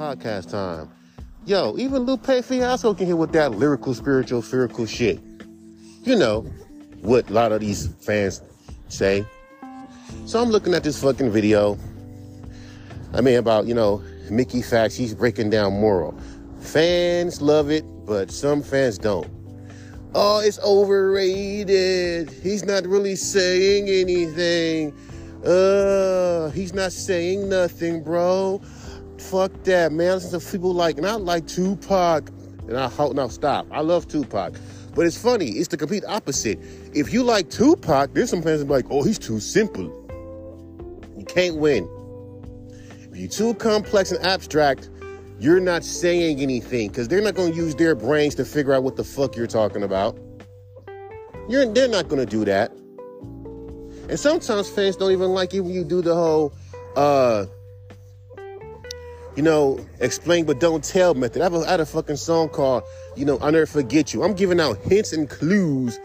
podcast time. Yo, even Lupe Fiasco can hit with that lyrical, spiritual, spherical shit. You know what a lot of these fans say. So I'm looking at this fucking video. I mean, about, you know, Mickey Factz, he's breaking down Mural. Fans love it, but some fans don't. Oh, it's overrated. He's not really saying anything. Uh, he's not saying nothing, bro. Fuck that, man. Listen to people like, and I like Tupac. And I hope, now stop. I love Tupac. But it's funny, it's the complete opposite. If you like Tupac, there's some fans that be like, oh, he's too simple. You can't win. If you're too complex and abstract, you're not saying anything because they're not going to use their brains to figure out what the fuck you're talking about. You're, they're not going to do that. And sometimes fans don't even like it when you do the whole, uh, you know, explain but don't tell method. I, have a, I had a fucking song called, you know, I'll never forget you. I'm giving out hints and clues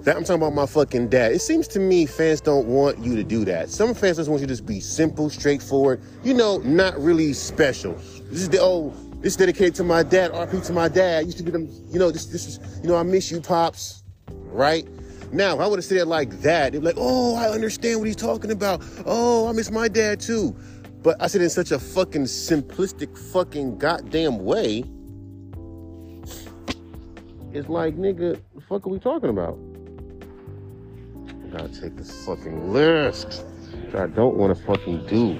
that I'm talking about my fucking dad. It seems to me fans don't want you to do that. Some fans just want you to just be simple, straightforward, you know, not really special. This is the old, this is dedicated to my dad, RP to my dad. used to be them, you know, this this is, you know, I miss you, Pops. Right? Now, if I would have said it like that, they'd be like, oh, I understand what he's talking about. Oh, I miss my dad too. But I said in such a fucking simplistic fucking goddamn way. It's like, nigga, the fuck are we talking about? I gotta take this fucking list that I don't want to fucking do.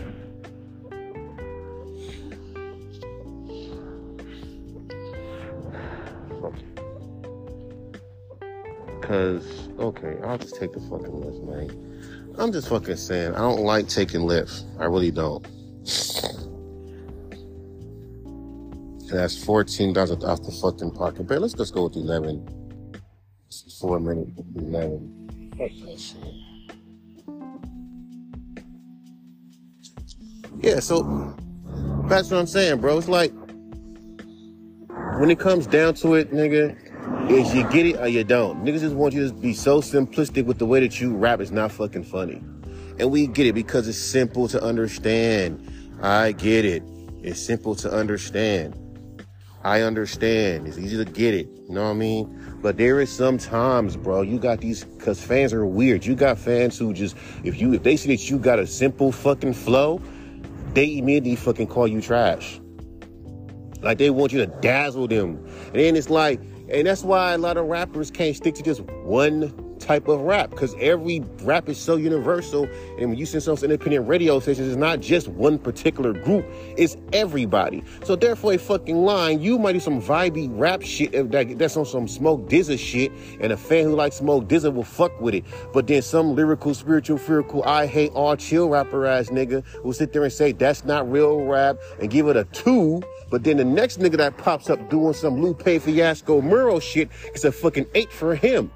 Cause, okay, I'll just take the fucking list, man. I'm just fucking saying, I don't like taking lifts. I really don't. That's fourteen dollars off the fucking parking bay. Let's just go with eleven. Four minute eleven. Yeah, so that's what I'm saying, bro. It's like when it comes down to it, nigga, is you get it or you don't. Niggas just want you to be so simplistic with the way that you rap. It's not fucking funny. And we get it because it's simple to understand. I get it. It's simple to understand. I understand. It's easy to get it. You know what I mean? But there is sometimes, bro, you got these cause fans are weird. You got fans who just if you if they see that you got a simple fucking flow, they immediately fucking call you trash. Like they want you to dazzle them. And then it's like, and that's why a lot of rappers can't stick to just one type of rap because every rap is so universal. And when you send some independent radio stations, it's not just one particular group, it's everybody. So therefore, a fucking line, you might do some vibey rap shit that, that's on some Smoke DZA shit, and a fan who likes Smoke DZA will fuck with it. But then some lyrical, spiritual, fearful, I hate all chill rapper ass nigga will sit there and say that's not real rap and give it a two. But then the next nigga that pops up doing some Lupe Fiasco Mural shit is a fucking eight for him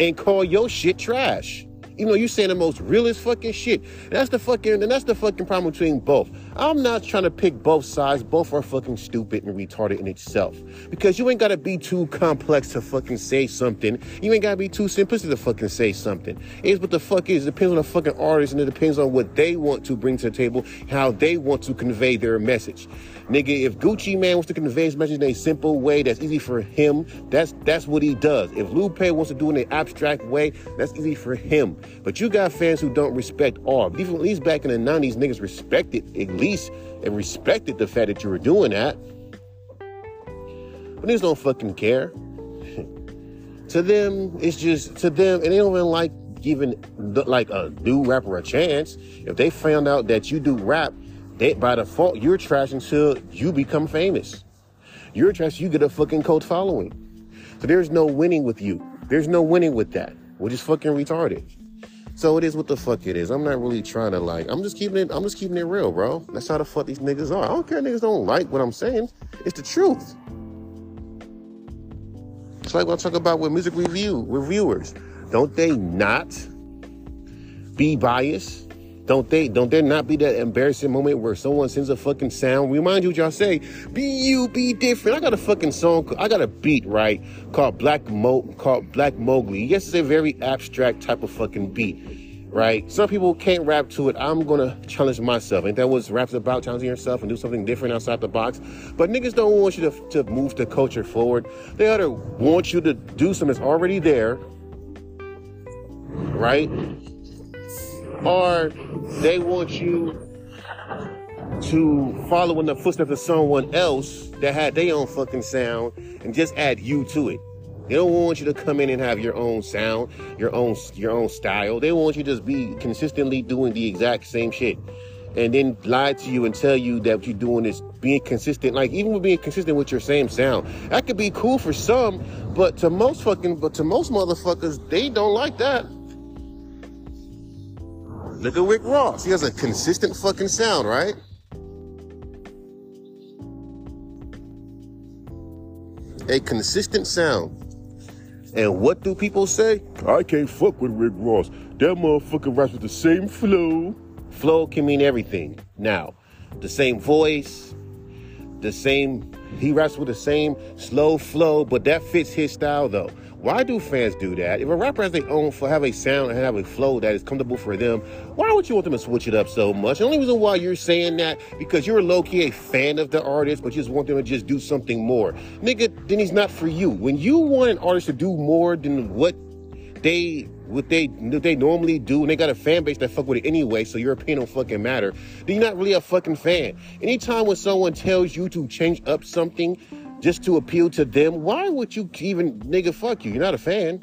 and call your shit trash. Even know, you saying the most realest fucking shit. That's the fucking, and that's the fucking problem between both. I'm not trying to pick both sides. Both are fucking stupid and retarded in itself. Because you ain't gotta be too complex to fucking say something. You ain't gotta be too simplistic to fucking say something. It's what the fuck is. It depends on the fucking artist and it depends on what they want to bring to the table, how they want to convey their message. Nigga, if Gucci Mane wants to convey his message in a simple way that's easy for him, that's that's what he does. If Lupe wants to do it in an abstract way, that's easy for him. But you got fans who don't respect art. Even at least back in the 90s, niggas respected at least and respected the fact that you were doing that. But niggas don't fucking care. to them, it's just to them, and they don't even like giving like a new rapper a chance. If they found out that you do rap they, by default, you're trash until you become famous. You're trash, you get a fucking cult following. So there's no winning with you. There's no winning with that, which is fucking retarded. So it is what the fuck it is. I'm not really trying to like. I'm just keeping it. I'm just keeping it real, bro. That's how the fuck these niggas are. I don't care. Niggas don't like what I'm saying. It's the truth. It's like what I talk about with music review reviewers. Don't they not be biased? Don't they don't there not be that embarrassing moment where someone sends a fucking sound? Remind you what y'all say, be you, be different. I got a fucking song, I got a beat, right? Called Black Mo called Black Mowgli. Yes, it's a very abstract type of fucking beat. right? Some people can't rap to it. I'm gonna challenge myself. Ain't that what rap's about? Challenging yourself and do something different outside the box. But niggas don't want you to, to move the culture forward. They either want you to do something that's already there, right? Or they want you to follow in the footsteps of someone else that had their own fucking sound and just add you to it. They don't want you to come in and have your own sound, your own your own style. They want you to just be consistently doing the exact same shit. And then lie to you and tell you that what you're doing is being consistent. Like even with being consistent with your same sound, that could be cool for some, but to most fucking, but to most motherfuckers, they don't like that. Look at Rick Ross. He has a consistent fucking sound, right? A consistent sound. And what do people say? I can't fuck with Rick Ross. That motherfucker raps with the same flow. Flow can mean everything. Now, the same voice, the same, he raps with the same slow flow, but that fits his style though. Why do fans do that? If a rapper has their own, have a sound and have a flow that is comfortable for them, why would you want them to switch it up so much? The only reason why you're saying that because you're low key a fan of the artist, but you just want them to just do something more, nigga. Then he's not for you. When you want an artist to do more than what they what they what they normally do, and they got a fan base that fuck with it anyway, so your opinion don't fucking matter. Then you're not really a fucking fan. Anytime when someone tells you to change up something just to appeal to them, why would you even nigga fuck you? You're not a fan.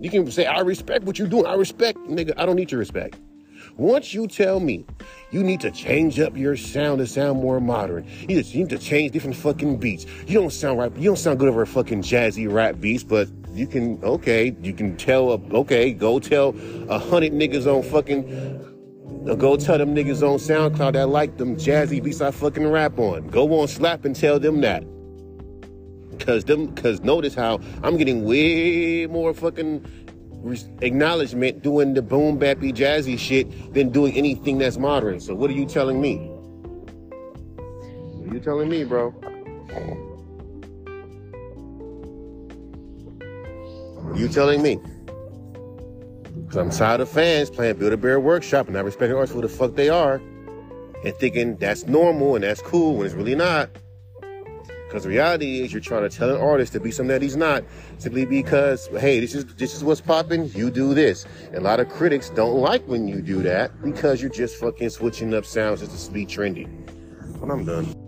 You can say, I respect what you're doing. I respect, nigga, I don't need your respect. Once you tell me you need to change up your sound to sound more modern, you just need to change different fucking beats. You don't sound right. You don't sound good over a fucking jazzy rap beats, but you can okay. You can tell. a Okay, go tell a hundred niggas on fucking Go tell them niggas on SoundCloud that like them jazzy beats I fucking rap on. Go on Slap and tell them that. Cause them, cause notice how I'm getting way more fucking acknowledgement doing the boom bappy jazzy shit than doing anything that's modern. So what are you telling me? What are you telling me, bro? You telling me? Because I'm tired of fans playing Build a Bear Workshop and not respecting artists for the fuck they are and thinking that's normal and that's cool when it's really not. Because the reality is you're trying to tell an artist to be something that he's not simply because, hey, this is this is what's popping, you do this. And a lot of critics don't like when you do that because you're just fucking switching up sounds just to be trendy. But I'm done.